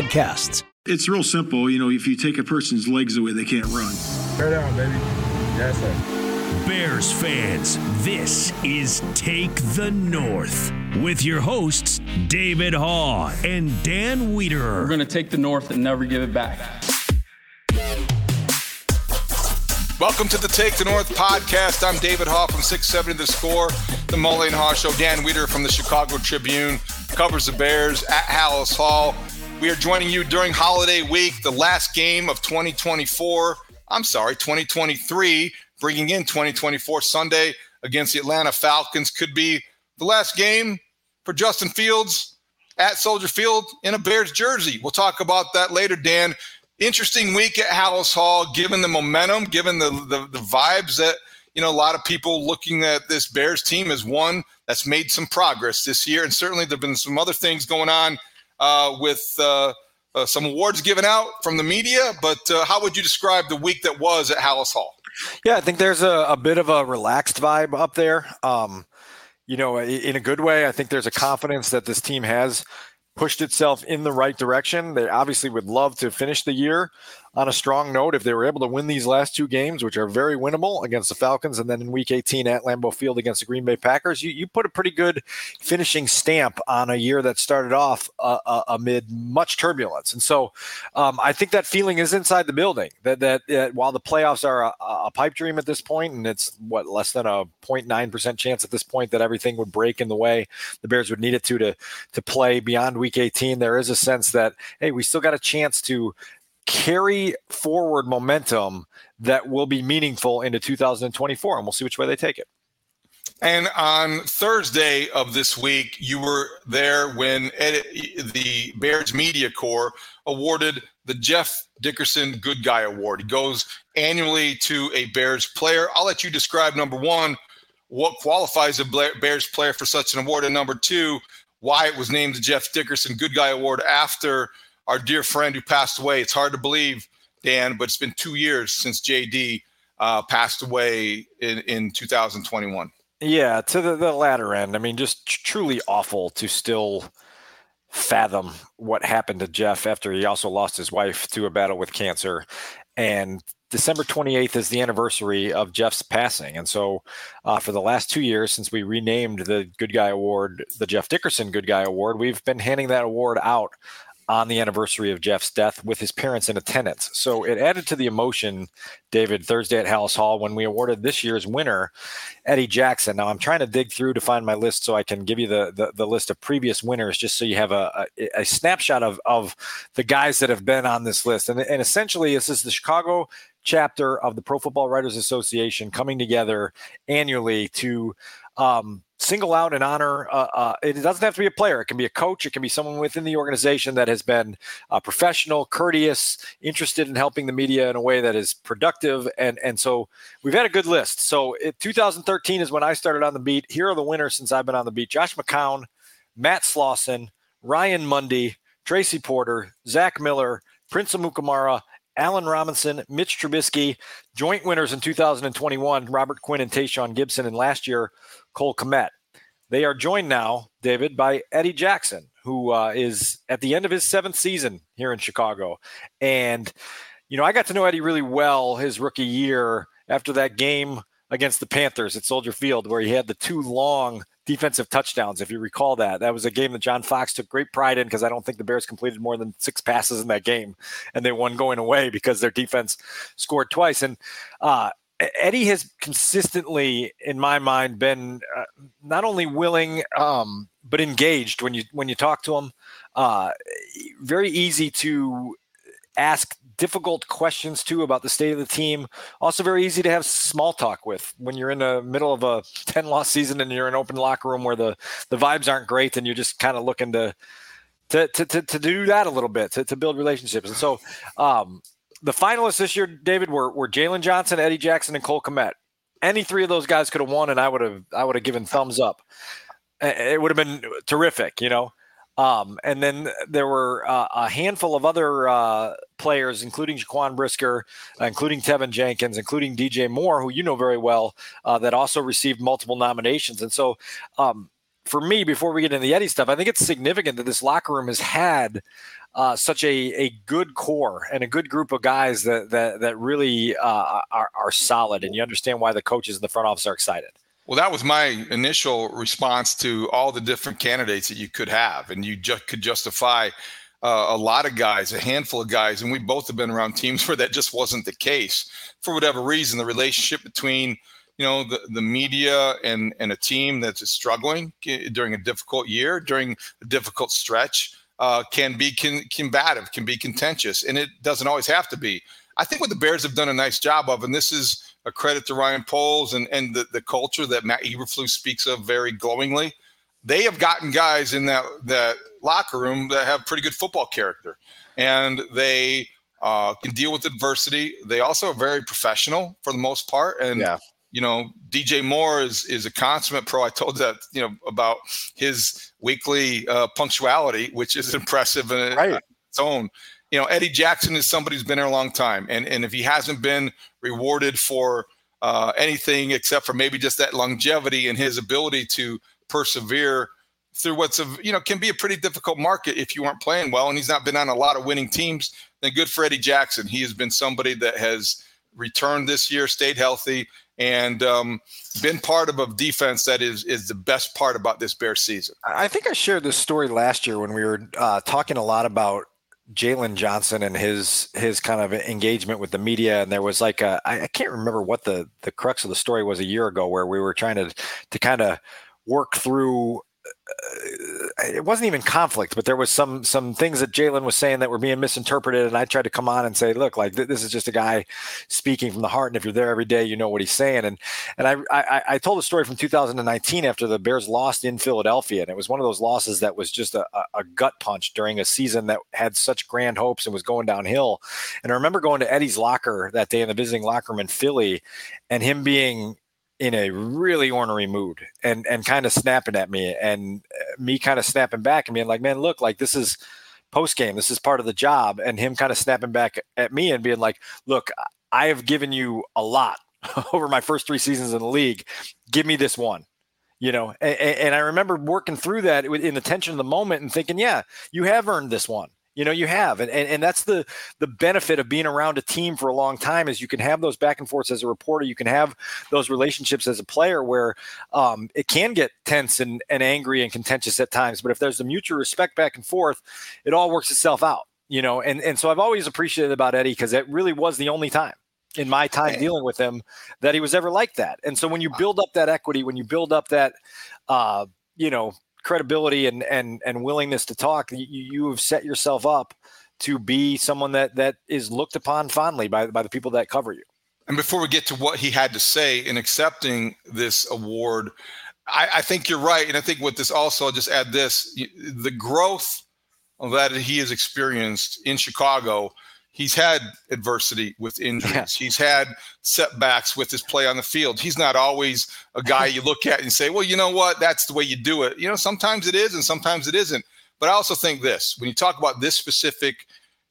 podcasts. It's real simple. You know, if you take a person's legs away, they can't run. Bear down, baby. Yes, sir. Bears fans, this is Take the North with your hosts, David Haugh and Dan Wiederer. We're going to take the North and never give it back. Welcome to the Take the North podcast. I'm David Haugh from 670 The Score, the Mully Haugh Show. Dan Wiederer from the Chicago Tribune covers the Bears at Halas Hall. We are joining you during holiday week, the last game of 2024. I'm sorry, 2023, bringing in 2024 Sunday against the Atlanta Falcons. Could be the last game for Justin Fields at Soldier Field in a Bears jersey. We'll talk about that later, Dan. Interesting week at Halas Hall, given the momentum, given the, the, the vibes that you know a lot of people looking at this Bears team as one that's made some progress this year, and certainly there've been some other things going on uh, with uh, uh, some awards given out from the media. But uh, how would you describe the week that was at Halas Hall? Yeah, I think there's a, a bit of a relaxed vibe up there. Um, you know, in a good way, I think there's a confidence that this team has pushed itself in the right direction. They obviously would love to finish the year on a strong note if they were able to win these last two games, which are very winnable against the Falcons and then in week 18 at Lambeau Field against the Green Bay Packers. You, you put a pretty good finishing stamp on a year that started off uh, uh, amid much turbulence. And so um, I think that feeling is inside the building that, that while the playoffs are a, a, pipe dream at this point, and it's what less than a 0.9% chance at this point that everything would break in the way the Bears would need it to, to, to play beyond week 18, there is a sense that, hey, we still got a chance to carry forward momentum that will be meaningful into 2024, and we'll see which way they take it. And on Thursday of this week, you were there when Ed, the Bears Media Corps awarded the Jeff Dickerson Good Guy Award. It goes annually to a Bears player. I'll let you describe number one, what qualifies a Bears player for such an award, and number two, why it was named the Jeff Dickerson Good Guy Award after our dear friend who passed away. It's hard to believe, Dan, but it's been two years since JD uh, passed away in, in 2021. Yeah, to the, the latter end. I mean, just truly awful to still fathom what happened to Jeff after he also lost his wife to a battle with cancer. And December 28th is the anniversary of Jeff's passing. And so, uh, for the last two years, since we renamed the Good Guy Award the Jeff Dickerson Good Guy Award, we've been handing that award out on the anniversary of Jeff's death with his parents in attendance. So it added to the emotion, David, Thursday at Halas Hall when we awarded this year's winner, Eddie Jackson. Now I'm trying to dig through to find my list so I can give you the the, the list of previous winners, just so you have a, a, a, snapshot of of the guys that have been on this list. And, and essentially, this is the Chicago chapter of the Pro Football Writers Association coming together annually to um, single out and honor. Uh, uh, it doesn't have to be a player. It can be a coach. It can be someone within the organization that has been uh, professional, courteous, interested in helping the media in a way that is productive. And and so we've had a good list. So it, 2013 is when I started on the beat. Here are the winners since I've been on the beat: Josh McCown, Matt Slauson, Ryan Mundy, Tracy Porter, Zach Miller, Prince Amukamara, Allen Robinson, Mitch Trubisky, joint winners in 2021, Robert Quinn and Tashaun Gipson, and last year, Cole Kmet. They are joined now, David, by Eddie Jackson, who uh, is at the end of his seventh season here in Chicago. And, you know, I got to know Eddie really well his rookie year after that game against the Panthers at Soldier Field, where he had the two long defensive touchdowns, if you recall that. That was a game that John Fox took great pride in because I don't think the Bears completed more than six passes in that game, and they won going away because their defense scored twice. And uh, Eddie has consistently, in my mind, been uh, not only willing um, but engaged when you when you talk to him. Uh, very easy to ask difficult questions too about the state of the team. Also, very easy to have small talk with when you're in the middle of a 10 loss season and you're in an open locker room where the, the vibes aren't great and you're just kind of looking to to, to, to, to do that a little bit, to, to build relationships. And so um, the finalists this year, David, were, were Jaylon Johnson, Eddie Jackson, and Cole Kmet. Any three of those guys could have won, and I would have I would have given thumbs up. It would have been terrific, you know. Um, and then there were uh, a handful of other uh, players, including Jaquan Brisker, including Teven Jenkins, including DJ Moore, who you know very well, uh, that also received multiple nominations. And so, um, for me, before we get into the Eddie stuff, I think it's significant that this locker room has had uh, such a, a good core and a good group of guys that that, that really uh, are, are solid. And you understand why the coaches in the front office are excited. Well, that was my initial response to all the different candidates that you could have, and you just could justify uh, a lot of guys, a handful of guys, and we both have been around teams where that just wasn't the case for whatever reason. The relationship between you know the, the media and and a team that's struggling during a difficult year, during a difficult stretch, uh, can be combative, can be contentious, and it doesn't always have to be. I think what the Bears have done a nice job of, and this is a credit to Ryan Poles and, and the, the culture that Matt Eberflus speaks of very glowingly. They have gotten guys in that, that locker room that have pretty good football character, and they uh, can deal with adversity. They also are very professional for the most part, and yeah. you know DJ Moore is is a consummate pro. I told that you know about his weekly uh, punctuality, which is impressive in right. its own you know, Eddie Jackson is somebody who's been there a long time, and and if he hasn't been rewarded for uh, anything except for maybe just that longevity and his ability to persevere through what's a you know can be a pretty difficult market if you aren't playing well, and he's not been on a lot of winning teams. Then good for Eddie Jackson. He has been somebody that has returned this year, stayed healthy, and um, been part of a defense that is is the best part about this Bear season. I think I shared this story last year when we were uh, talking a lot about Jaylon Johnson and his his kind of engagement with the media, and there was like a I, I can't remember what the the crux of the story was a year ago, where we were trying to to kind of work through it wasn't even conflict, but there was some some things that Jaylon was saying that were being misinterpreted, and I tried to come on and say, look, like th- this is just a guy speaking from the heart, and if you're there every day, you know what he's saying. And and I, I I, told a story from 2019 after the Bears lost in Philadelphia, and it was one of those losses that was just a, a gut punch during a season that had such grand hopes and was going downhill. And I remember going to Eddie's locker that day in the visiting locker room in Philly, and him being in a really ornery mood and and kind of snapping at me and uh, me kind of snapping back and being like man look like this is post game this is part of the job. And him kind of snapping back at me and being like look i have given you a lot over my first three seasons in the league. Give me this one. You know and, and i remember working through that in the tension of the moment and thinking yeah you have earned this one you know, you have, and, and and that's the the benefit of being around a team for a long time is you can have those back and forths as a reporter. You can have those relationships as a player where um, it can get tense and, and angry and contentious at times. But if there's a mutual respect back and forth, it all works itself out. You know, and and so I've always appreciated about Eddie because it really was the only time in my time dealing with him that he was ever like that. And so when you build up that equity, when you build up that, uh, you know, credibility and and and willingness to talk, you, you have set yourself up to be someone that that is looked upon fondly by by the people that cover you. And before we get to what he had to say in accepting this award, I, I think you're right. And I think with this also, I'll just add this: the growth that he has experienced in Chicago he's had adversity with injuries. Yeah. He's had setbacks with his play on the field. He's not always a guy you look at and say, well, you know what? That's the way you do it. You know, sometimes it is and sometimes it isn't. But I also think this when you talk about this specific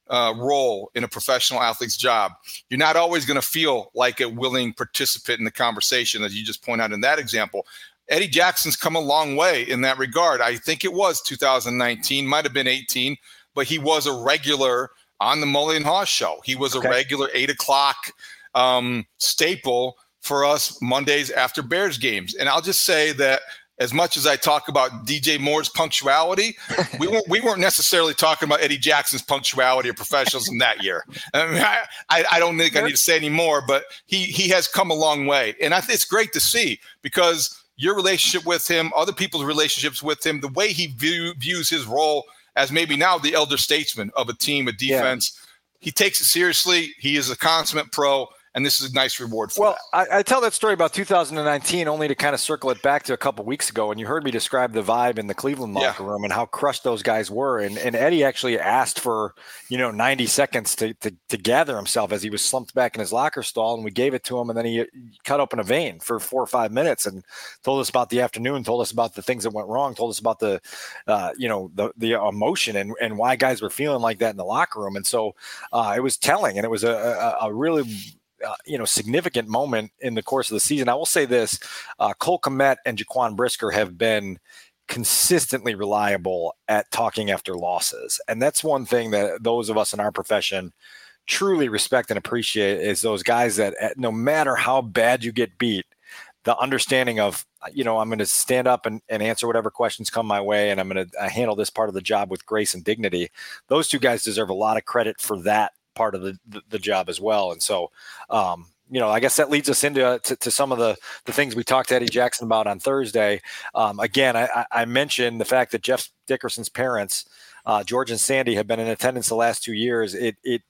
uh, role in a professional athlete's job, you're not always going to feel like a willing participant in the conversation, as you just point out in that example. Eddie Jackson's come a long way in that regard. I think it was 2019, might have been 18, but he was a regular on the Mully and Haugh show. He was okay. a regular eight o'clock um, staple for us Mondays after Bears games. And I'll just say that as much as I talk about DJ Moore's punctuality, we weren't we weren't necessarily talking about Eddie Jackson's punctuality or professionalism that year. I, mean, I, I don't think I need to say any more, but he he has come a long way, and I think it's great to see because your relationship with him, other people's relationships with him, the way he view, views his role as maybe now the elder statesman of a team, a defense. Yeah. He takes it seriously. He is a consummate pro, and this is a nice reward for well, that. I, I, tell that story about 2019 only to kind of circle it back to a couple weeks ago, and you heard me describe the vibe in the Cleveland locker yeah. room and how crushed those guys were. And, and Eddie actually asked for you know 90 seconds to, to, to gather himself as he was slumped back in his locker stall, and we gave it to him, and then he cut open a vein for four or five minutes and told us about the afternoon, told us about the things that went wrong, told us about the uh, you know the the emotion and and why guys were feeling like that in the locker room. And so uh, it was telling, and it was a, a, a really uh, you know significant moment in the course of the season. I will say this: uh, Cole Kmet and Jaquan Brisker have been consistently reliable at talking after losses, and that's one thing that those of us in our profession truly respect and appreciate is those guys that no matter how bad you get beat the understanding of you know i'm going to stand up and, and answer whatever questions come my way and i'm going to handle this part of the job with grace and dignity those two guys deserve a lot of credit for that part of the, the, the job as well. And so, um, you know, I guess that leads us into to, to, some of the the things we talked to Eddie Jackson about on Thursday. Um, again, I, I, mentioned the fact that Jeff Dickerson's parents, uh, George and Sandy, have been in attendance the last two years. It it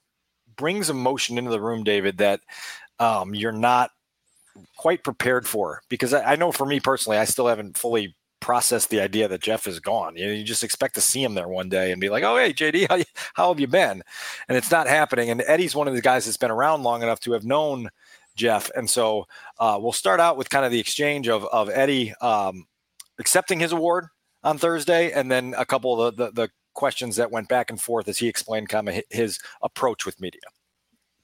brings emotion into the room, David, that um, you're not quite prepared for because I, I know for me personally, I still haven't fully process the idea that Jeff is gone. You know, you just expect to see him there one day and be like, "Oh, hey, JD, how, how have you been?" And it's not happening. And Eddie's one of the guys that's been around long enough to have known Jeff. And so uh, we'll start out with kind of the exchange of of Eddie um, accepting his award on Thursday, and then a couple of the, the, the questions that went back and forth as he explained kind of his approach with media.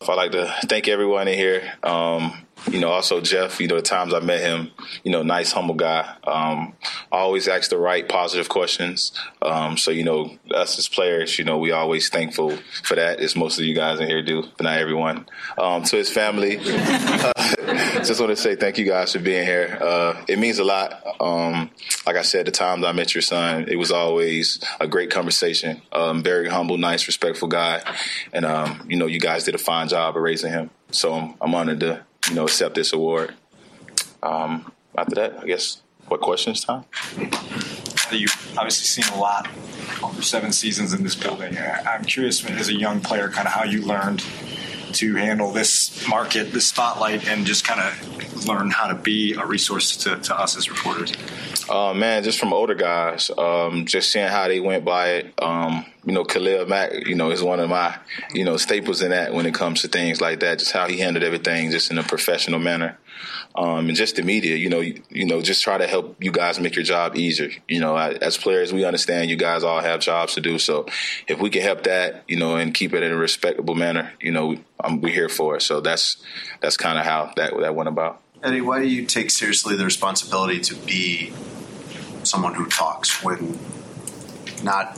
I'd like to thank everyone in here. Um, you know, also Jeff, you know, the times I met him, you know, nice, humble guy. Um, always asks the right positive questions. Um, so, you know, us as players, you know, we always thankful for that, as most of you guys in here do, but not everyone. Um, to his family, uh, just want to say thank you guys for being here. Uh, it means a lot. Um, like I said, the times I met your son, it was always a great conversation. Um, very humble, nice, respectful guy. And, um, you know, you guys did a fine job of raising him. So I'm, I'm honored to you know, accept this award. Um, after that, I guess, what questions, Tom? You've obviously seen a lot over seven seasons in this building. I'm curious, as a young player, kind of how you learned to handle this market, this spotlight, and just kind of learn how to be a resource to, to us as reporters? Uh, man, just from older guys, um, just seeing how they went by it. Um, you know, Khalil Mack, you know, is one of my, you know, staples in that when it comes to things like that. Just how he handled everything, just in a professional manner, um, and just the media. You know, you, you, know, just try to help you guys make your job easier. You know, as players, we understand you guys all have jobs to do. So, if we can help that, you know, and keep it in a respectable manner, you know, we're here for it. So that's that's kind of how that that went about. Eddie, why do you take seriously the responsibility to be someone who talks when not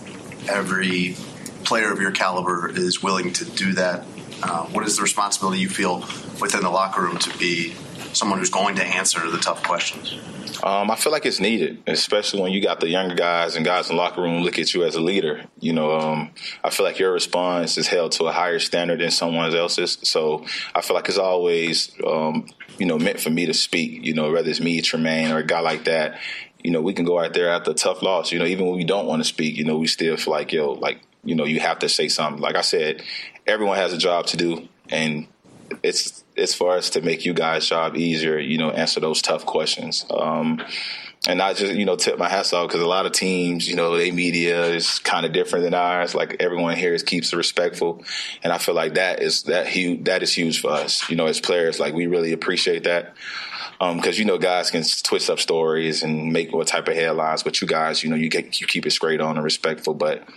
every player of your caliber is willing to do that. Uh, what is the responsibility you feel within the locker room to be someone who's going to answer the tough questions? Um, I feel like it's needed, especially when you got the younger guys and guys in the locker room look at you as a leader. You know, um, I feel like your response is held to a higher standard than someone else's. So I feel like it's always, um, you know, meant for me to speak. You know, whether it's me, Tremaine, or a guy like that you know, we can go out there after a tough loss. You know, even when we don't want to speak, you know, we still feel like, yo, like, you know, you have to say something. Like I said, everyone has a job to do, and it's it's for us to make you guys' job easier. You know, answer those tough questions. Um, and I just, you know, tip my hats off because a lot of teams, you know, their media is kind of different than ours. Like everyone here is, keeps respectful, and I feel like that is that huge. That is huge for us. You know, as players, like we really appreciate that because um, you know guys can twist up stories and make what type of headlines, but you guys, you know, you get you keep it straight on and respectful. But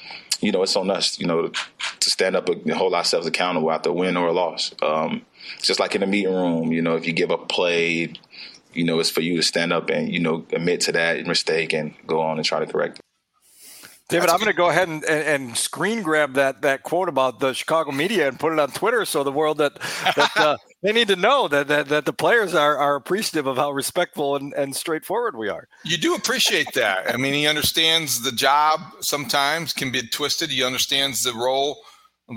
you know, it's on us, you know, to stand up and hold ourselves accountable after a win or a loss. Um, just like in the meeting room, you know, if you give up play, you know, it's for you to stand up and you know admit to that mistake and go on and try to correct it. David, I'm going to go ahead and, and, and, screen grab that that quote about the Chicago media and put it on Twitter so the world that, that uh, they need to know that, that, that the players are, are appreciative of how respectful and, and straightforward we are. You do appreciate that. I mean, he understands the job sometimes can be twisted. He understands the role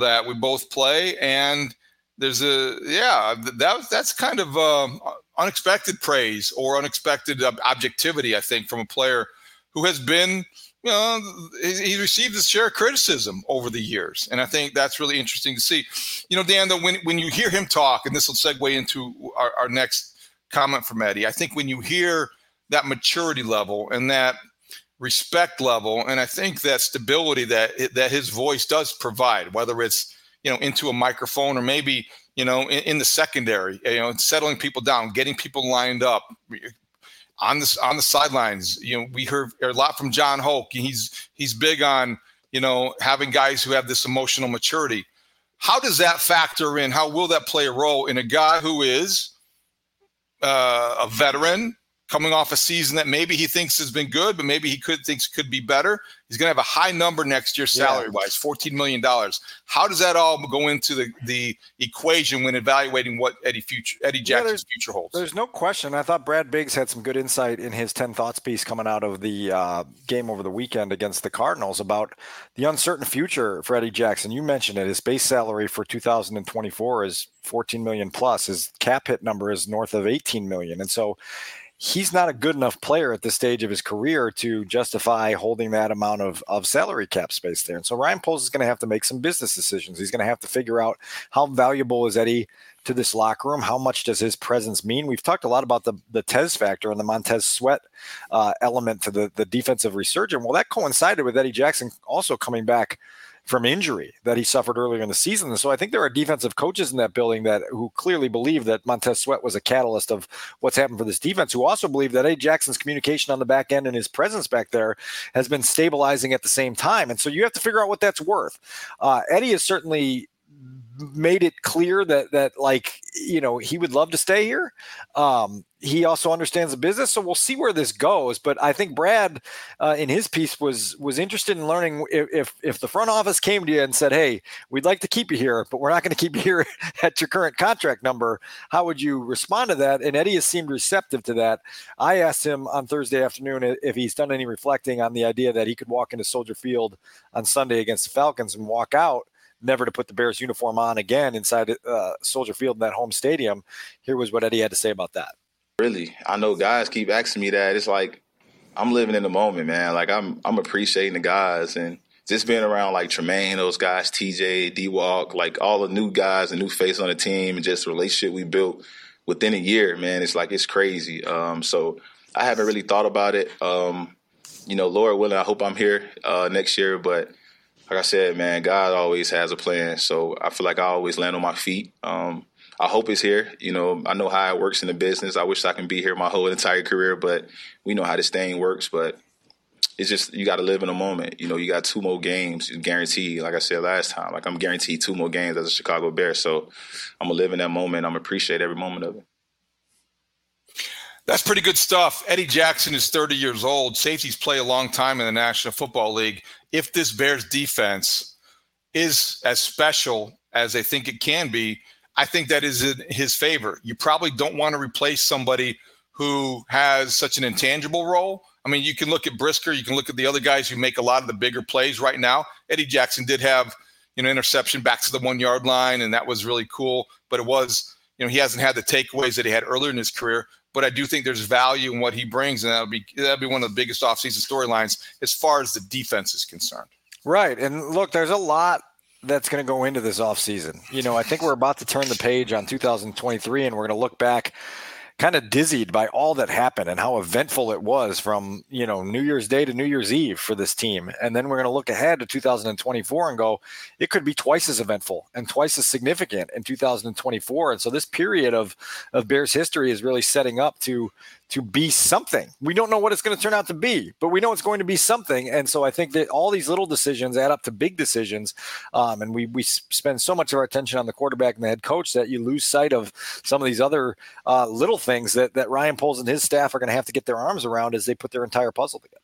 that we both play, and there's a yeah that that's kind of um, unexpected praise or unexpected objectivity. I think from a player who has been you know, he's received his share of criticism over the years, and I think that's really interesting to see. You know, Dan, though, when when you hear him talk, and this will segue into our, our next comment from Eddie. I think when you hear that maturity level and that respect level, and I think that stability that that his voice does provide, whether it's you know into a microphone or maybe you know in, in the secondary, you know, settling people down, getting people lined up, on the on the sidelines. You know, we heard a lot from John Hoke. He's he's big on you know having guys who have this emotional maturity. How does that factor in? How will that play a role in a guy who is uh, a veteran, coming off a season that maybe he thinks has been good, but maybe he could thinks could be better. He's going to have a high number next year, salary wise, fourteen million dollars. How does that all go into the the equation when evaluating what Eddie future Eddie Jackson's yeah, future holds? There's no question. I thought Brad Biggs had some good insight in his ten thoughts piece coming out of the uh, game over the weekend against the Cardinals about the uncertain future for Eddie Jackson. You mentioned it. His base salary for 2024 is 14 million plus. His cap hit number is north of 18 million, and so he's not a good enough player at this stage of his career to justify holding that amount of, of salary cap space there. And so Ryan Poles is going to have to make some business decisions. He's going to have to figure out how valuable is Eddie to this locker room? How much does his presence mean? We've talked a lot about the the Tez factor and the Montez Sweat uh, element to the the defensive resurgence. Well, that coincided with Eddie Jackson also coming back from injury that he suffered earlier in the season. And so I think there are defensive coaches in that building that who clearly believe that Montez Sweat was a catalyst of what's happened for this defense, who also believe that Eddie Jackson's communication on the back end and his presence back there has been stabilizing at the same time. And so you have to figure out what that's worth. Uh, Eddie is certainly made it clear that that like you know he would love to stay here. Um, he also understands the business, so we'll see where this goes. But I think Brad, uh, in his piece, was was interested in learning if, if, if the front office came to you and said, "Hey, we'd like to keep you here, but we're not going to keep you here at your current contract number." How would you respond to that? And Eddie has seemed receptive to that. I asked him on Thursday afternoon if he's done any reflecting on the idea that he could walk into Soldier Field on Sunday against the Falcons and walk out never to put the Bears uniform on again inside uh, Soldier Field in that home stadium. Here was what Eddie had to say about that. Really, I know guys keep asking me that. It's like I'm living in the moment, man. Like I'm I'm appreciating the guys and just being around like Tremaine, those guys, TJ, D Walk, like all the new guys, the new face on the team, and just the relationship we built within a year, man. It's like it's crazy. Um, so I haven't really thought about it. Um, you know, Lord willing, I hope I'm here uh, next year, but like I said, man, God always has a plan. So I feel like I always land on my feet. Um, I hope it's here. You know, I know how it works in the business. I wish I can be here my whole entire career, but we know how this thing works. But it's just you got to live in a moment. You know, you got two more games guaranteed. Like I said last time, like I'm guaranteed two more games as a Chicago Bear. So I'm gonna live in that moment. I'm appreciate every moment of it. That's pretty good stuff. Eddie Jackson is 30 years old. Safeties play a long time in the National Football League. If this Bears defense is as special as they think it can be, I think that is in his favor. You probably don't want to replace somebody who has such an intangible role. I mean, you can look at Brisker, you can look at the other guys who make a lot of the bigger plays right now. Eddie Jackson did have, you know, interception back to the one yard line, and that was really cool. But it was, you know, he hasn't had the takeaways that he had earlier in his career but I do think there's value in what he brings, and that'll be that'll be one of the biggest offseason storylines as far as the defense is concerned. Right, and look, there's a lot that's going to go into this offseason. You know, I think we're about to turn the page on 2023, and we're going to look back kind of dizzied by all that happened and how eventful it was from you know New Year's Day to New Year's Eve for this team. And then we're going to look ahead to 2024 and go, it could be twice as eventful and twice as significant in 2024. And so this period of of Bears history is really setting up to to be something. We don't know what it's going to turn out to be, but we know it's going to be something. And so I think that all these little decisions add up to big decisions. Um, and we we spend so much of our attention on the quarterback and the head coach that you lose sight of some of these other uh, little things that that Ryan Poles and his staff are going to have to get their arms around as they put their entire puzzle together.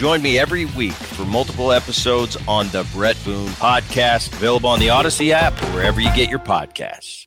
Join me every week for multiple episodes on the Bret Boone Podcast, available on the Audacy app or wherever you get your podcasts.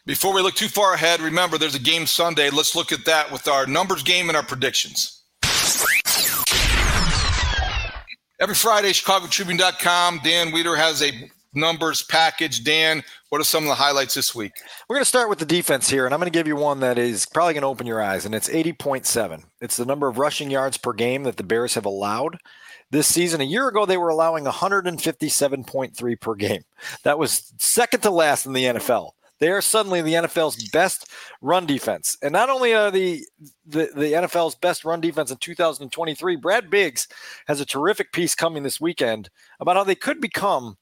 Before we look too far ahead, remember there's a game Sunday. Let's look at that with our numbers game and our predictions. Every Friday, ChicagoTribune.com. Dan Wiederer has a numbers package. Dan, what are some of the highlights this week? We're going to start with the defense here, and I'm going to give you one that is probably going to open your eyes, and it's 80.7. It's the number of rushing yards per game that the Bears have allowed this season. A year ago, they were allowing 157.3 per game. That was second to last in the NFL. They are suddenly the NFL's best run defense. And not only are the, the, the NFL's best run defense in 2023, Brad Biggs has a terrific piece coming this weekend about how they could become,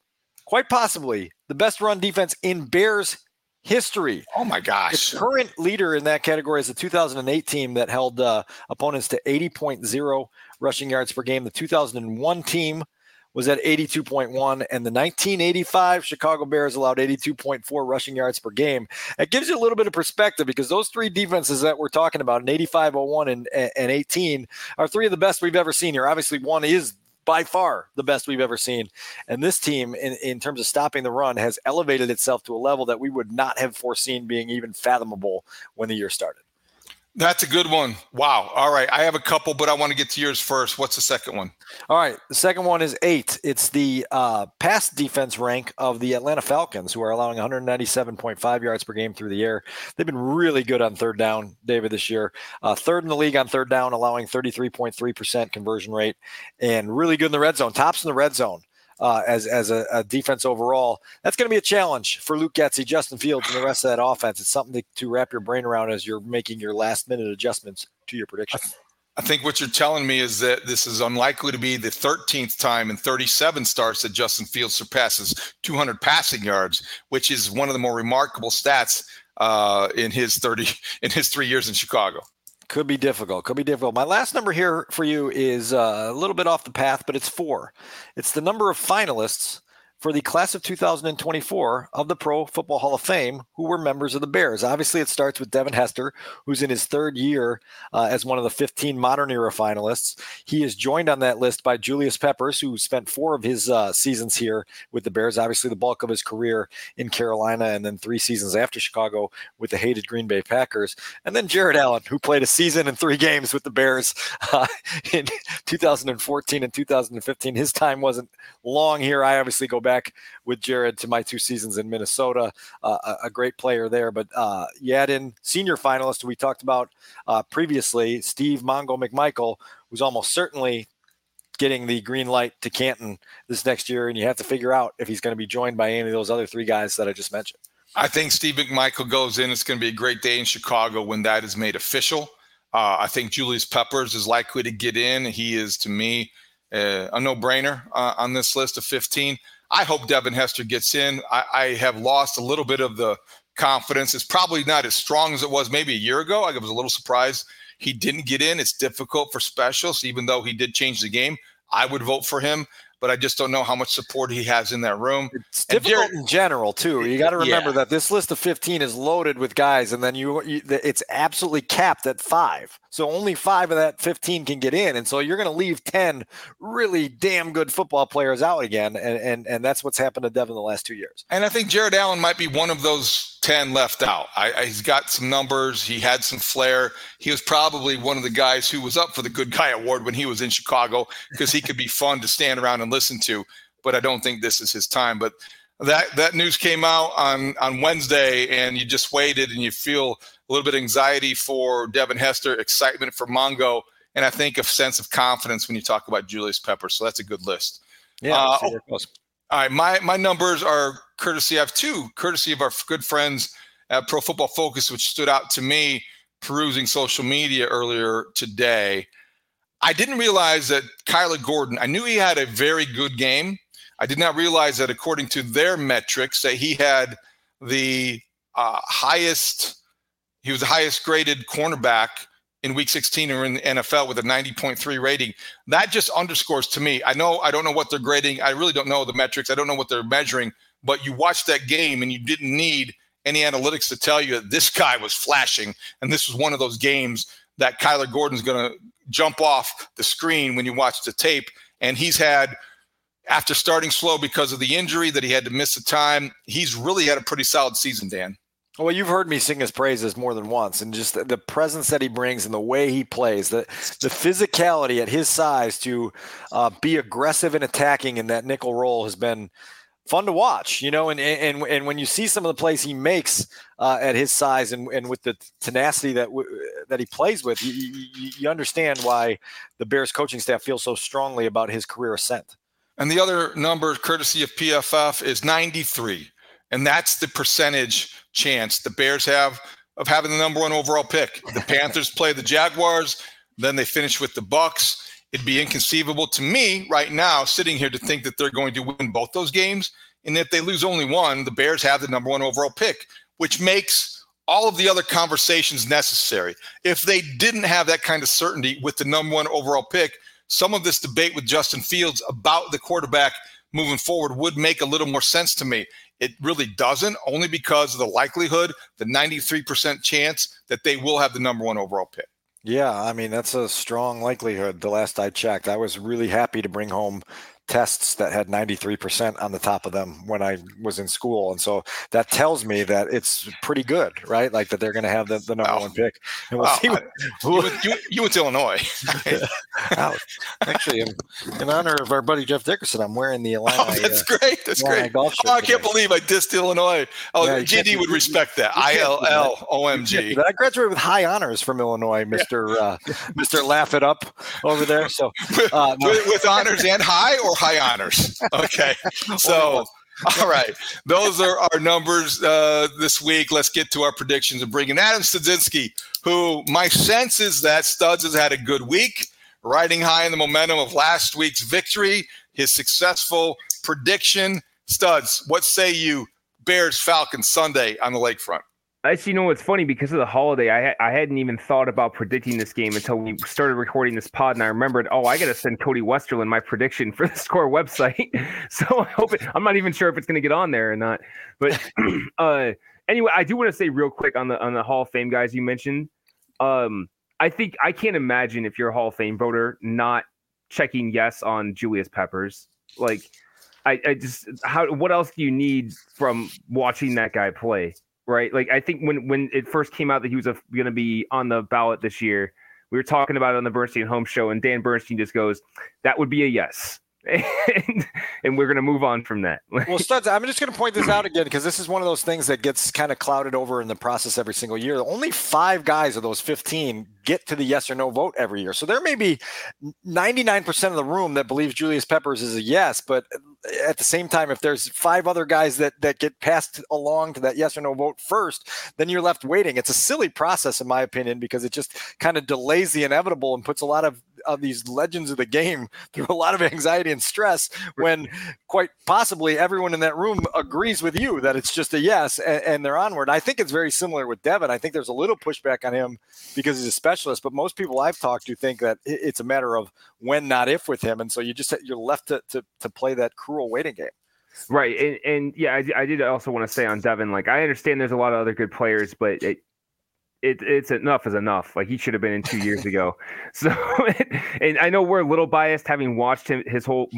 quite possibly, the best run defense in Bears history. Oh my gosh. The current leader in that category is the 2008 team that held uh, opponents to 80.0 rushing yards per game. The 2001 team was at 82.1, and the 1985 Chicago Bears allowed 82.4 rushing yards per game. That gives you a little bit of perspective because those three defenses that we're talking about, in 85, 01, and, and 18, are three of the best we've ever seen here. Obviously, one is by far the best we've ever seen. And this team, in, in terms of stopping the run, has elevated itself to a level that we would not have foreseen being even fathomable when the year started. That's a good one. Wow. All right. I have a couple, but I want to get to yours first. What's the second one? All right. The second one is eight. It's the uh, pass defense rank of the Atlanta Falcons, who are allowing 197.5 yards per game through the air. They've been really good on third down, David, this year. Uh, third in the league on third down, allowing 33.3% conversion rate, and really good in the red zone. Tops in the red zone uh, as as a, a, defense overall. That's going to be a challenge for Luke Getsy, Justin Fields, and the rest of that offense. It's something to, to wrap your brain around as you're making your last minute adjustments to your prediction. I think what you're telling me is that this is unlikely to be the 13th time in 37 starts that Justin Fields surpasses 200 passing yards, which is one of the more remarkable stats uh, in his 30 in his three years in Chicago. Could be difficult. Could be difficult. My last number here for you is uh, a little bit off the path, but it's four. It's the number of finalists for the class of 2024 of the Pro Football Hall of Fame who were members of the Bears. Obviously, it starts with Devin Hester, who's in his third year uh, as one of the 15 modern era finalists. He is joined on that list by Julius Peppers, who spent four of his uh, seasons here with the Bears, obviously, the bulk of his career in Carolina, and then three seasons after Chicago with the hated Green Bay Packers. And then Jared Allen, who played a season and three games with the Bears uh, in 2014 and 2015. His time wasn't long here. I obviously go back back with Jared to my two seasons in Minnesota. Uh, a, great player there. But uh, you add in senior finalist we talked about uh, previously, Steve Mongo McMichael, who's almost certainly getting the green light to Canton this next year. And you have to figure out if he's going to be joined by any of those other three guys that I just mentioned. I think Steve McMichael goes in. It's going to be a great day in Chicago when that is made official. Uh, I think Julius Peppers is likely to get in. He is, to me, uh, a no brainer uh, on this list of 15. I hope Devin Hester gets in. I, I, have lost a little bit of the confidence. It's probably not as strong as it was maybe a year ago. I was a little surprised he didn't get in. It's difficult for specials, even though he did change the game. I would vote for him but I just don't know how much support he has in that room. It's and difficult Jared, in general too. You got to remember yeah. that this list of 15 is loaded with guys, and then you, you, it's absolutely capped at five. So only five of that 15 can get in, and so you're going to leave 10 really damn good football players out again, and and and that's what's happened to Devin the last two years. And I think Jared Allen might be one of those 10 left out. I, I, he's got some numbers. He had some flair. He was probably one of the guys who was up for the Good Guy Award when he was in Chicago because he could be fun to stand around and listen to. But I don't think this is his time. But that that news came out on on Wednesday, and you just waited, and you feel a little bit of anxiety for Devin Hester, excitement for Mongo, and I think a sense of confidence when you talk about Julius Pepper. So that's a good list. Yeah. Uh, all right, my my numbers are courtesy. I have two courtesy of our good friends at Pro Football Focus, which stood out to me perusing social media earlier today. I didn't realize that Kyler Gordon. I knew he had a very good game. I did not realize that according to their metrics that he had the uh, highest. He was the highest graded cornerback in Week 16 or in the NFL with a 90.3 rating. That just underscores to me. I know I don't know what they're grading. I really don't know the metrics. I don't know what they're measuring. But you watched that game and you didn't need any analytics to tell you that this guy was flashing, and this was one of those games that Kyler Gordon's going to jump off the screen when you watch the tape. And he's had, after starting slow because of the injury that he had to miss the time, he's really had a pretty solid season, Dan. Well, you've heard me sing his praises more than once, and just the presence that he brings and the way he plays, the the physicality at his size to uh, be aggressive and attacking in that nickel role has been fun to watch, you know, and and and when you see some of the plays he makes uh, at his size and, and with the tenacity that w- that he plays with, you, you, you, understand why the Bears coaching staff feels so strongly about his career ascent. And the other number, courtesy of PFF, is 93, and that's the percentage chance the Bears have of having the number one overall pick. The Panthers play the Jaguars, then they finish with the Bucks It'd be inconceivable to me right now, sitting here, to think that they're going to win both those games. And if they lose only one, the Bears have the number one overall pick, which makes all of the other conversations necessary. If they didn't have that kind of certainty with the number one overall pick, some of this debate with Justin Fields about the quarterback moving forward would make a little more sense to me. It really doesn't, only because of the likelihood, the 93% chance that they will have the number one overall pick. Yeah, I mean, that's a strong likelihood. The last I checked, I was really happy to bring home tests that had 93% on the top of them when I was in school. And so that tells me that it's pretty good, right? Like that they're going to have the, the number wow. one pick. And we'll wow. see what, who, you, went, you, you, went to Illinois. Actually, in, in, honor of our buddy Jeff Dickerson, I'm wearing the Illini. Oh, that's uh, great. That's Illini great. Oh, I can't today. believe I dissed Illinois. Oh, yeah, JD would respect that. I L L O M G. I graduated with high honors from Illinois, Mr. Yeah. Uh, Mr. Laugh It Up over there. So uh, with, with honors and high or high honors. Okay. So, all right. Those are our numbers uh, this week. Let's get to our predictions and bring in Adam Studzinski, who my sense is that Studs has had a good week, riding high in the momentum of last week's victory, his successful prediction. Studs, what say you, Bears Falcons Sunday on the lakefront? Actually, you know what's funny because of the holiday, I I hadn't even thought about predicting this game until we started recording this pod, and I remembered, oh, I got to send Cody Westerlund my prediction for the score website. so I hope it, I'm not even sure if it's going to get on there or not. But uh, anyway, I do want to say real quick on the on the Hall of Fame guys you mentioned. Um, I think I can't imagine if you're a Hall of Fame voter not checking yes on Julius Peppers. Like, I, I just how what else do you need from watching that guy play? Right? Like I think when when it first came out that he was going to be on the ballot this year, we were talking about it on the Bernstein Holmes Show, and Dan Bernstein just goes, "That would be a yes." and, and, we're going to move on from that. well, Studs, I'm just going to point this out again because this is one of those things that gets kind of clouded over in the process every single year. Only five guys of those 15 get to the yes or no vote every year. So there may be 99% of the room that believes Julius Peppers is a yes, but at the same time, if there's five other guys that that get passed along to that yes or no vote first, then you're left waiting. It's a silly process, in my opinion, because it just kind of delays the inevitable and puts a lot of of these legends of the game through a lot of anxiety and stress when quite possibly everyone in that room agrees with you that it's just a yes and, and, they're onward. I think it's very similar with Devin. I think there's a little pushback on him because he's a specialist, but most people I've talked to think that it's a matter of when, not if with him. And so you just, you're left to, to, to play that cruel waiting game. Right. And, and yeah, I, I, did also want to say on Devin, like, I understand there's a lot of other good players, but it, it, it's enough is enough. Like he should have been in two years ago. So, and I know we're a little biased having watched him his whole,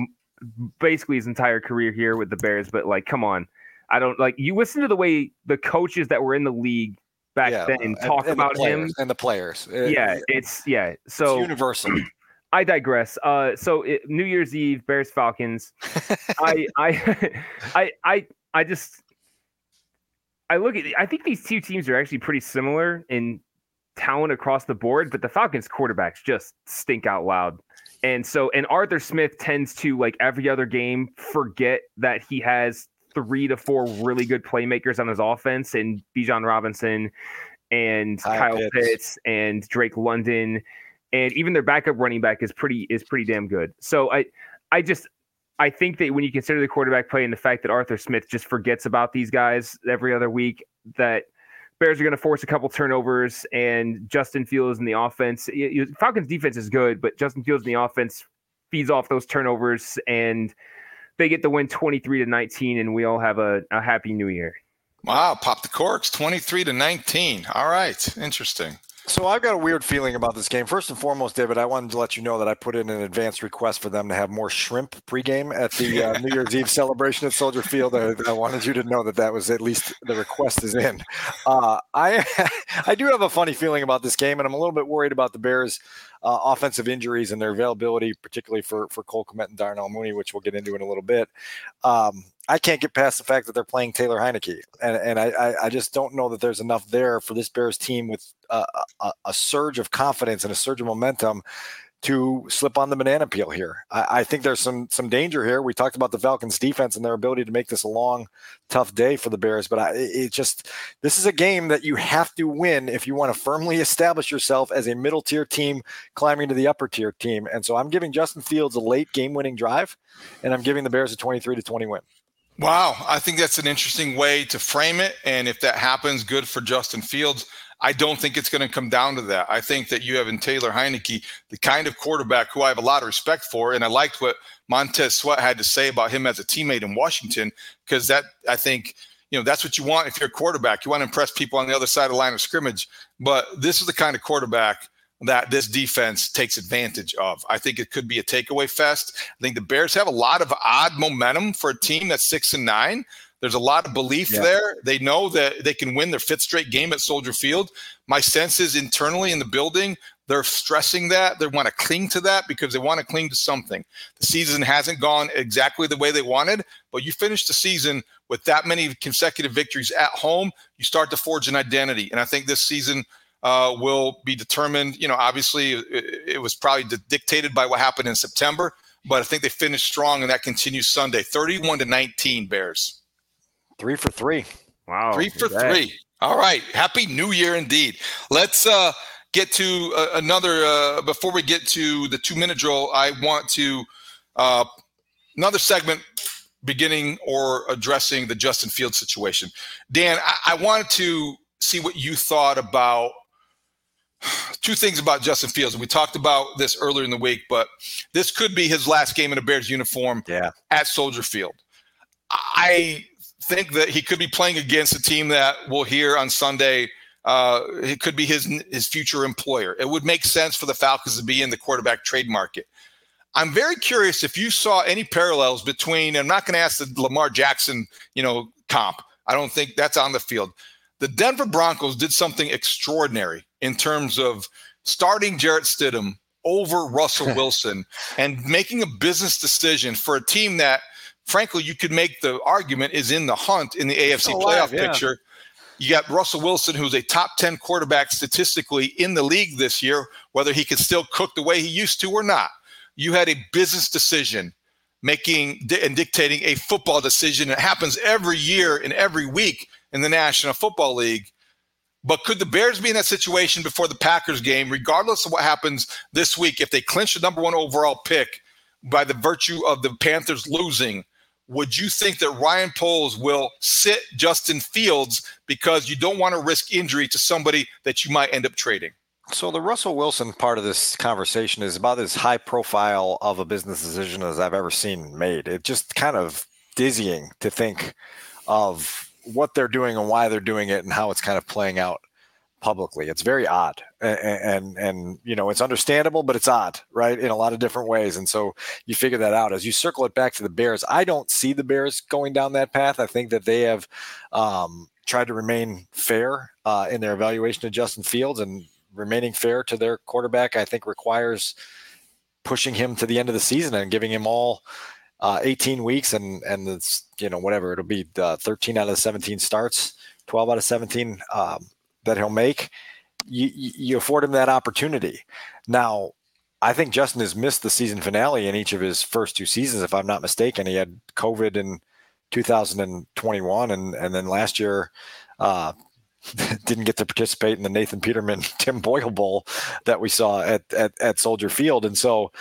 basically his entire career here with the Bears, but like, come on. I don't like you listen to the way the coaches that were in the league back yeah, then talk and, and about him and the players. Yeah, it's yeah. So it's universal. I digress. Uh, so it, New Year's Eve, Bears Falcons. I, I, I, I, I just, I look at. I think these two teams are actually pretty similar in talent across the board, but the Falcons quarterbacks just stink out loud. And so, and Arthur Smith tends to like every other game forget that he has three to four really good playmakers on his offense, and Bijan Robinson, and Kyle Pitts. Pitts, and Drake London and even their backup running back is pretty is pretty damn good. So I I just I think that when you consider the quarterback play and the fact that Arthur Smith just forgets about these guys every other week, that Bears are going to force a couple turnovers, and Justin Fields in the offense. Falcons defense is good, but Justin Fields in the offense feeds off those turnovers, and they get the win 23 to 19, and we all have a, a happy new year. Wow, pop the corks 23 to 19. All right, interesting. So I've got a weird feeling about this game. First and foremost, David, I wanted to let you know that I put in an advance request for them to have more shrimp pregame at the uh, New Year's Eve celebration at Soldier Field. I, I, wanted you to know that that was at least the request is in. Uh, I I do have a funny feeling about this game, and I'm a little bit worried about the Bears' uh, offensive injuries and their availability, particularly for for Cole Kmet and Darnell Mooney, which we'll get into in a little bit. Um, I can't get past the fact that they're playing Taylor Heinicke, and and I I just don't know that there's enough there for this Bears team with a, a, a surge of confidence and a surge of momentum to slip on the banana peel here. I, I, think there's some some danger here. We talked about the Falcons defense and their ability to make this a long, tough day for the Bears, but I, it just this is a game that you have to win if you want to firmly establish yourself as a middle tier team climbing to the upper tier team. And so I'm giving Justin Fields a late game winning drive, and I'm giving the Bears a 23 to 20 win. Wow, I think that's an interesting way to frame it. And if that happens, good for Justin Fields. I don't think it's going to come down to that. I think that you have in Taylor Heinicke the kind of quarterback who I have a lot of respect for, and I liked what Montez Sweat had to say about him as a teammate in Washington because that I think you know that's what you want if you're a quarterback. You want to impress people on the other side of the line of scrimmage. But this is the kind of quarterback that this defense takes advantage of. I think it could be a takeaway fest. I think the Bears have a lot of odd momentum for a team that's six and nine. There's a lot of belief yeah. there. They know that they can win their fifth straight game at Soldier Field. My sense is internally in the building, they're stressing that. They want to cling to that because they want to cling to something. The season hasn't gone exactly the way they wanted, but you finish the season with that many consecutive victories at home, you start to forge an identity. And I think this season uh, will be determined. You know, obviously, it, it was probably dictated by what happened in September, but I think they finished strong, and that continues Sunday, 31 to 19 Bears. Three for three. Wow. Three for three. All right. Happy New Year indeed. Let's uh, get to uh, another. Uh, before we get to the two minute drill, I want to uh, another segment beginning or addressing the Justin Fields situation. Dan, I, I wanted to see what you thought about two things about Justin Fields. We talked about this earlier in the week, but this could be his last game in a Bears uniform yeah. at Soldier Field. I think that he could be playing against a team that we'll hear on Sunday. Uh, it could be his his future employer. It would make sense for the Falcons to be in the quarterback trade market. I'm very curious if you saw any parallels between. I'm not going to ask the Lamar Jackson, you know, comp. I don't think that's on the field. The Denver Broncos did something extraordinary in terms of starting Jarrett Stidham over Russell Wilson and making a business decision for a team that frankly, you could make the argument is in the hunt in the AFC playoff yeah. picture. You got Russell Wilson, who's a top 10 quarterback statistically in the league this year, whether he can still cook the way he used to or not. You had a business decision making and dictating a football decision. It happens every year and every week in the National Football League. But could the Bears be in that situation before the Packers game, regardless of what happens this week, if they clinch the number one overall pick by the virtue of the Panthers losing? Would you think that Ryan Poles will sit Justin Fields because you don't want to risk injury to somebody that you might end up trading? So the Russell Wilson part of this conversation is about as high profile of a business decision as I've ever seen made. It's just kind of dizzying to think of what they're doing and why they're doing it and how it's kind of playing out publicly. It's very odd, and, and, and you know it's understandable, but it's odd, right, in a lot of different ways. And so you figure that out as you circle it back to the Bears. I don't see the Bears going down that path. I think that they have um, tried to remain fair uh, in their evaluation of Justin Fields, and remaining fair to their quarterback, I think requires pushing him to the end of the season and giving him all. Uh, 18 weeks and and it's you know whatever it'll be uh, 13 out of the 17 starts 12 out of 17 um, that he'll make, you, you afford him that opportunity. Now, I think Justin has missed the season finale in each of his first two seasons, if I'm not mistaken. He had COVID in 2021, and and then last year uh, didn't get to participate in the Nathan Peterman Tim Boyle Bowl that we saw at, at at Soldier Field, and so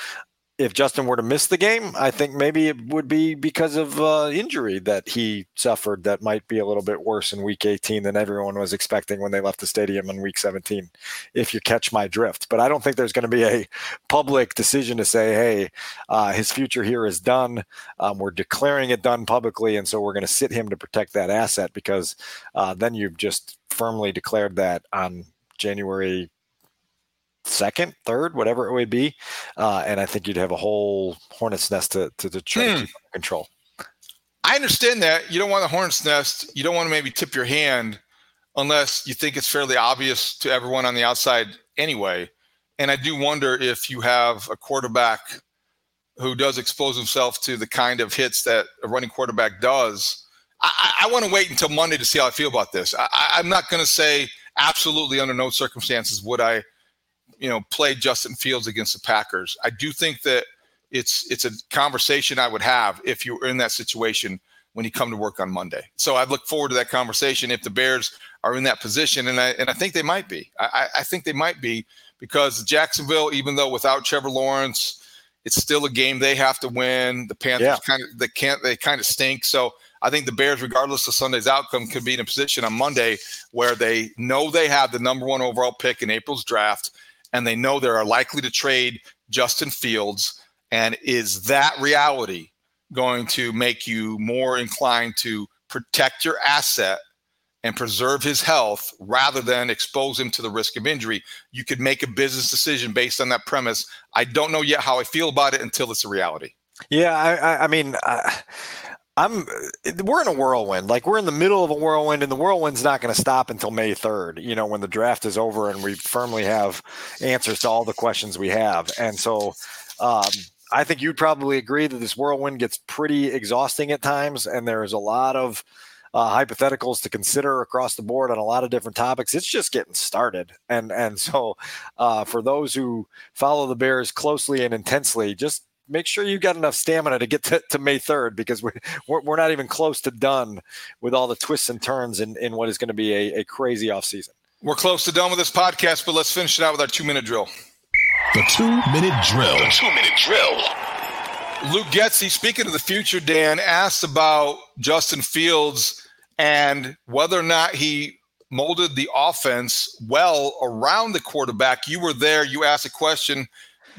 if Justin were to miss the game, I think maybe it would be because of uh, injury that he suffered that might be a little bit worse in week 18 than everyone was expecting when they left the stadium in week 17, if you catch my drift. But I don't think there's going to be a public decision to say, hey, uh, his future here is done. Um, we're declaring it done publicly. And so we're going to sit him to protect that asset because uh, then you've just firmly declared that on January second, third, whatever it would be. Uh, and I think you'd have a whole hornet's nest to, to, to try to Hmm. under control. I understand that you don't want a hornet's nest. You don't want to maybe tip your hand unless you think it's fairly obvious to everyone on the outside anyway. And I do wonder if you have a quarterback who does expose himself to the kind of hits that a running quarterback does. I, I, want to wait until Monday to see how I feel about this. I- I'm not going to say absolutely under no circumstances would I, you know, play Justin Fields against the Packers. I do think that it's it's a conversation I would have if you were in that situation when you come to work on Monday. So I look forward to that conversation if the Bears are in that position, and I and I think they might be. I, I I think they might be because Jacksonville, even though without Trevor Lawrence, it's still a game they have to win. The Panthers Yeah. kind of they can't they kind of stink. So I think the Bears, regardless of Sunday's outcome, could be in a position on Monday where they know they have the number one overall pick in April's draft, and they know they are likely to trade Justin Fields. And is that reality going to make you more inclined to protect your asset and preserve his health rather than expose him to the risk of injury? You could make a business decision based on that premise. I don't know yet how I feel about it until it's a reality. Yeah, I, I, I mean, I, I'm. We're in a whirlwind. Like we're in the middle of a whirlwind, and the whirlwind's not going to stop until May third. You know, when the draft is over and we firmly have answers to all the questions we have. And so, um, I think you'd probably agree that this whirlwind gets pretty exhausting at times, and there's a lot of uh, hypotheticals to consider across the board on a lot of different topics. It's just getting started, and and so uh, for those who follow the Bears closely and intensely, just make sure you've got enough stamina to get to, to May 3rd because we, we're, we're not even close to done with all the twists and turns in, in what is going to be a, a crazy offseason. We're close to done with this podcast, but let's finish it out with our two minute drill. The two minute drill. The two minute drill. Luke Getsy, speaking of the future, Dan asked about Justin Fields and whether or not he molded the offense well around the quarterback. You were there. You asked a question.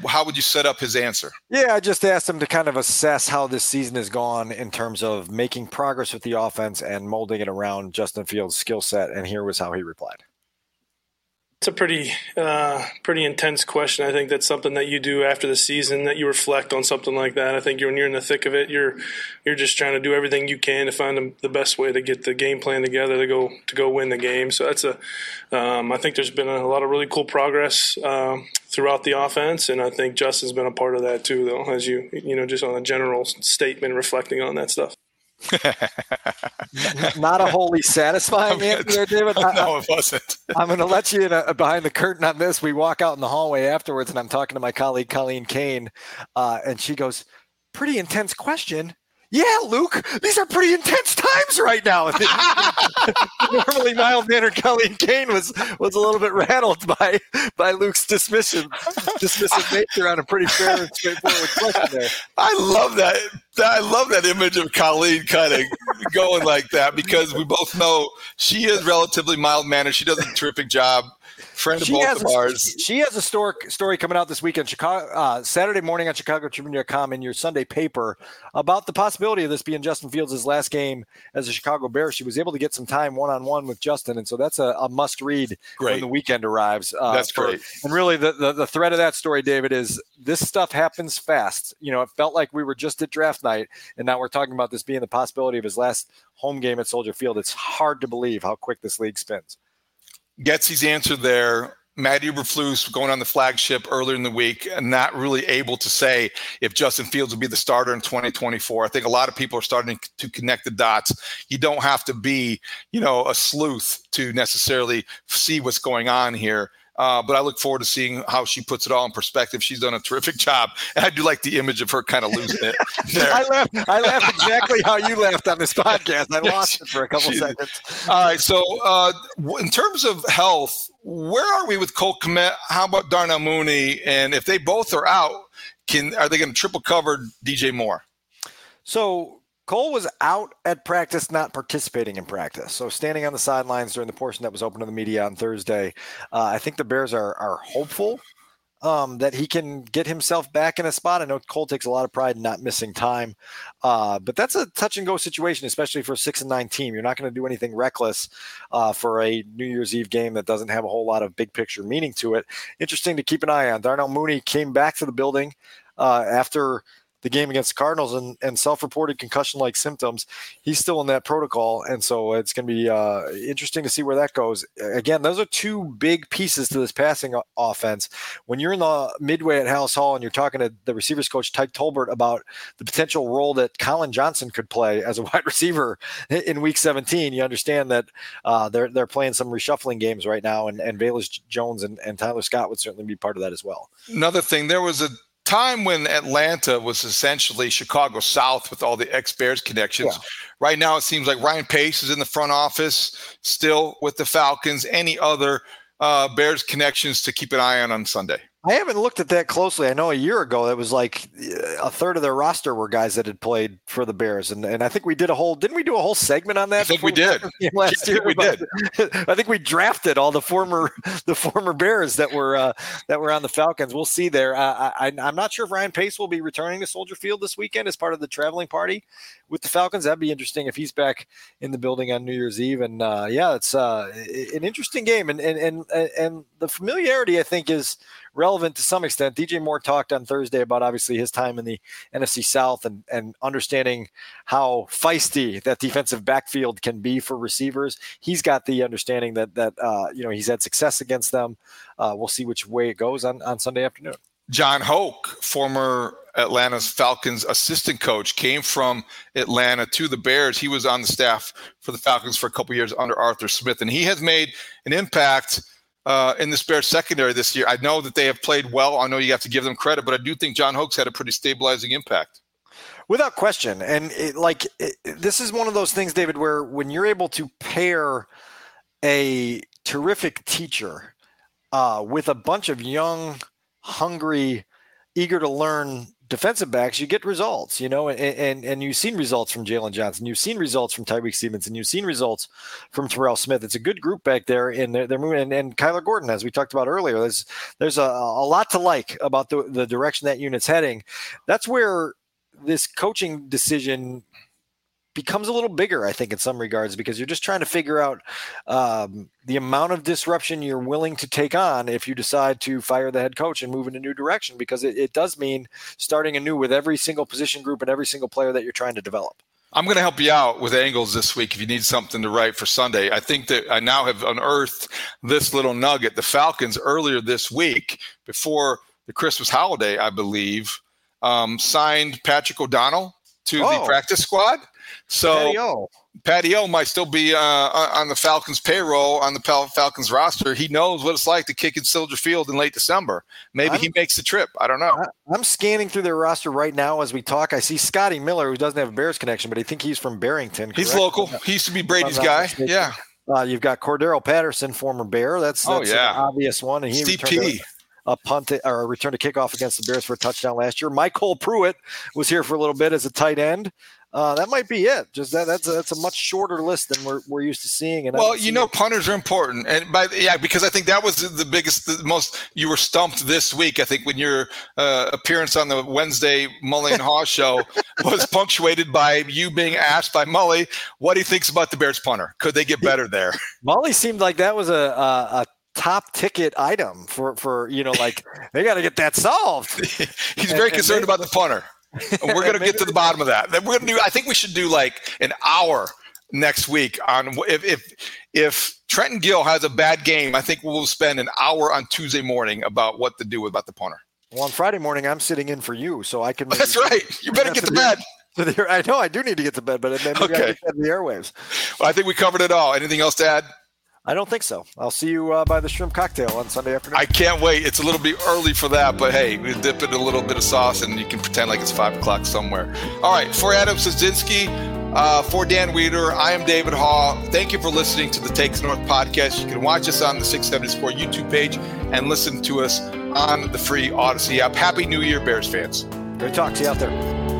How would you set up his answer? Yeah, I just asked him to kind of assess how this season has gone in terms of making progress with the offense and molding it around Justin Fields' skill set. And here was how he replied. It's a pretty, uh, pretty intense question. I think that's something that you do after the season. That you reflect on something like that. I think when you're in the thick of it, you're, you're just trying to do everything you can to find the- best way to get the game plan together to go to go win the game. So that's a, um, I think there's been a lot of really cool progress um, throughout the offense, and I think Justin's been a part of that too. Though, as you, you know, just on a general statement, reflecting on that stuff. Not a wholly satisfying answer there, David. I- no, it wasn't. I'm going to let you in a, behind the curtain on this. We walk out in the hallway afterwards, and I'm talking to my colleague Colleen Kane, uh, and she goes, "Pretty intense question." Yeah, Luke, these are pretty intense times right now. Normally, mild mannered Colleen Kane was was a little bit rattled by by Luke's dismissive dismissive nature on a pretty fair and straightforward question there. I love that. I love that image of Colleen kind of going like that because we both know she is relatively mild mannered. She does a terrific job. Friend of She both has, of a, ours. she has a story, story coming out this weekend, Chicago, uh, Saturday morning on ChicagoTribune.com in your Sunday paper about the possibility of this being Justin Fields' last game as a Chicago Bear. She was able to get some time one on one with Justin, and so that's a, a must read when the weekend arrives. Uh, That's for- great. And really, the, the the thread of that story, David, is this stuff happens fast. You know, it felt like we were just at draft night, and now we're talking about this being the possibility of his last home game at Soldier Field. It's hard to believe how quick this league spins. Getsy's answer there. Matt Eberflus going on the flagship earlier in the week and not really able to say if Justin Fields will be the starter in 2024. I think a lot of people are starting to connect the dots. You don't have to be, you know, a sleuth to necessarily see what's going on here. Uh, but I look forward to seeing how she puts it all in perspective. She's done a terrific job, and I do like the image of her kind of losing it. There. I laughed. I laughed exactly how you laughed on this podcast. I Yes. lost it for a couple She- seconds. All right. So, uh, in terms of health, where are we with Cole Kmet? How about Darnell Mooney? And if they both are out, can are they going to triple cover DJ Moore? So Cole was out at practice, not participating in practice. So standing on the sidelines during the portion that was open to the media on Thursday. Uh, I think the Bears are are hopeful um, that he can get himself back in a spot. I know Cole takes a lot of pride in not missing time, uh, but that's a touch and go situation, especially for a six and nine team. You're not going to do anything reckless uh, for a New Year's Eve game that doesn't have a whole lot of big picture meaning to it. Interesting to keep an eye on. Darnell Mooney came back to the building uh, after the game against the Cardinals and, and self-reported concussion-like symptoms. He's still in that protocol, and so it's going to be uh, interesting to see where that goes. Again, those are two big pieces to this passing offense. When you're in the midway at Halas Hall and you're talking to the receivers coach Tyke Tolbert about the potential role that Collin Johnson could play as a wide receiver in Week 17, you understand that uh, they're they're playing some reshuffling games right now, and and Velus Jones and, and Tyler Scott would certainly be part of that as well. Another thing, there was a time when Atlanta was essentially Chicago South with all the ex Bears connections. Yeah. Right now, it seems like Ryan Pace is in the front office still with the Falcons. Any other uh, Bears connections to keep an eye on on Sunday? I haven't looked at that closely. I know a year ago it was like a third of their roster were guys that had played for the Bears, and, and I think we did a whole didn't we do a whole segment on that? I think we did last year. we did. I think we drafted all the former the former Bears that were uh, that were on the Falcons. We'll see there. Uh, I, I'm not sure if Ryan Pace will be returning to Soldier Field this weekend as part of the traveling party with the Falcons. That'd be interesting if he's back in the building on New Year's Eve. And uh, yeah, it's uh, an interesting game, and and and and the familiarity I think is relevant to some extent. DJ Moore talked on Thursday about obviously his time in the NFC South and, and understanding how feisty that defensive backfield can be for receivers. He's got the understanding that that uh, you know he's had success against them. Uh, we'll see which way it goes on, on Sunday afternoon. Jon Hoke, former Atlanta's Falcons assistant coach, came from Atlanta to the Bears. He was on the staff for the Falcons for a couple years under Arthur Smith, and he has made an impact uh, in the Bears secondary this year. I know that they have played well. I know you have to give them credit, but I do think Jon Hoke's had a pretty stabilizing impact. Without question. And it, like it, this is one of those things, David, where when you're able to pair a terrific teacher uh, with a bunch of young, hungry, eager to learn defensive backs, you get results, you know, and and, and you've seen results from Jaylon Johnson, you've seen results from Tyrique Stevenson, you've seen results from Terrell Smith. It's a good group back there, and they're, they're moving. And, and Kyler Gordon, as we talked about earlier, there's there's a, a lot to like about the the direction that unit's heading. That's where this coaching decision becomes a little bigger, I think, in some regards, because you're just trying to figure out um, the amount of disruption you're willing to take on if you decide to fire the head coach and move in a new direction, because it, it does mean starting anew with every single position group and every single player that you're trying to develop. I'm going to help you out with angles this week if you need something to write for Sunday. I think that I now have unearthed this little nugget. The Falcons earlier this week, before the Christmas holiday, I believe, um, signed Patrick O'Donnell to oh. the practice squad. So Patty O might still be uh, on the Falcons payroll on the Falcons roster. He knows what it's like to kick in Soldier Field in late December. Maybe I'm, he makes the trip. I don't know. I'm scanning through their roster right now as we talk. I see Scotty Miller, who doesn't have a Bears connection, but I think he's from Barrington. Correct? He's local. He used to be Brady's guy. Mistaken. Yeah. Uh, you've got Cordarrelle Patterson, former Bear. That's, oh, that's oh, yeah. an obvious one. And he Steve P. A, punt or a return to kickoff against the Bears for a touchdown last year. MyCole Pruitt was here for a little bit as a tight end. Uh, that might be it. Just that that's a, that's a much shorter list than we're, we're used to seeing. And well, you know, it. punters are important, and by yeah, because I think that was the biggest, the most you were stumped this week. I think when your uh, appearance on the Wednesday Mully and Haugh show was punctuated by you being asked by Mully what he thinks about the Bears punter. Could they get better there? Mully seemed like that was a, a, a top ticket item for for you know like they got to get that solved. He's and, very concerned about the punter we're going to get to the bottom of that. We're going to do. I think we should do like an hour next week on if if if Trenton Gill has a bad game. I think we'll spend an hour on Tuesday morning about what to do about the punter. Well, on Friday morning, I'm sitting in for you, so I can. That's right. You better get to bed. I know I do need to get to bed, but maybe okay. I get the airwaves. Well, I think we covered it all. Anything else to add? I don't think so. I'll see you uh, by the shrimp cocktail on Sunday afternoon. I can't wait. It's a little bit early for that, but hey, we dip it in a little bit of sauce and you can pretend like it's five o'clock somewhere. All right, for Adam Sazinski, uh, for Dan Wiederer, I am David Haugh. Thank you for listening to the Takes North podcast. You can watch us on the 674 YouTube page and listen to us on the free Audacy app. Happy New Year, Bears fans. Great talk to you out there.